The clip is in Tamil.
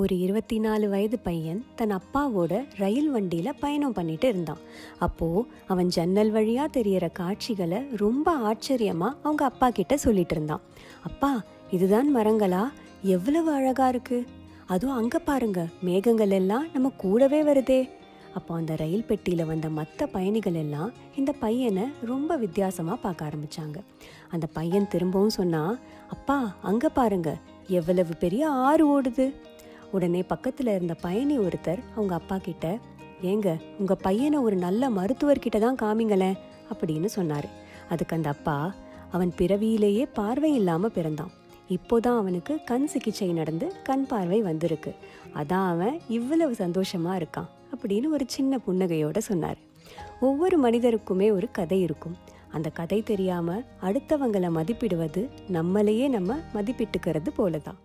ஒரு இருபத்தி நாலு வயது பையன் தன் அப்பாவோட ரயில் வண்டியில் பயணம் பண்ணிட்டு இருந்தான். அப்போ அவன் ஜன்னல் வழியா தெரியற காட்சிகளை ரொம்ப ஆச்சரியமா அவங்க அப்பா கிட்ட சொல்லிட்டு இருந்தான். அப்பா இதுதான் மரங்களா? எவ்வளவு அழகா இருக்கு. அதுவும் அங்க பாருங்க மேகங்கள் எல்லாம் நம்ம கூடவே வருதே. அப்போ அந்த ரயில் பெட்டியில் வந்த மற்ற பயணிகள் எல்லாம் இந்த பையனை ரொம்ப வித்தியாசமாக பார்க்க ஆரம்பிச்சாங்க. அந்த பையன் திரும்பவும் சொன்னா அப்பா அங்கே பாருங்க எவ்வளவு பெரிய ஆறு ஓடுது. உடனே பக்கத்துல இருந்த பயணி ஒருத்தர் அவங்க அப்பா கிட்ட ஏங்க உங்க பையனை ஒரு நல்ல மருத்துவர்கிட்ட தான் காமிங்களேன் அப்படின்னு சொன்னார். அதுக்கு அந்த அப்பா அவன் பிறவியிலேயே பார்வை இல்லாமல் பிறந்தான். இப்போதான் அவனுக்கு கண் சிகிச்சை நடந்து கண் பார்வை வந்திருக்கு. அதான் அவன் இவ்வளவு சந்தோஷமா இருக்கான் அப்படின்னு ஒரு சின்ன புன்னகையோட சொன்னார். ஒவ்வொரு மனிதருக்குமே ஒரு கதை இருக்கும். அந்த கதை தெரியாம அடுத்தவங்களை மதிப்பிடுவது நம்மளையே நம்ம மதிப்பிட்டுக்கிறது போலதான்.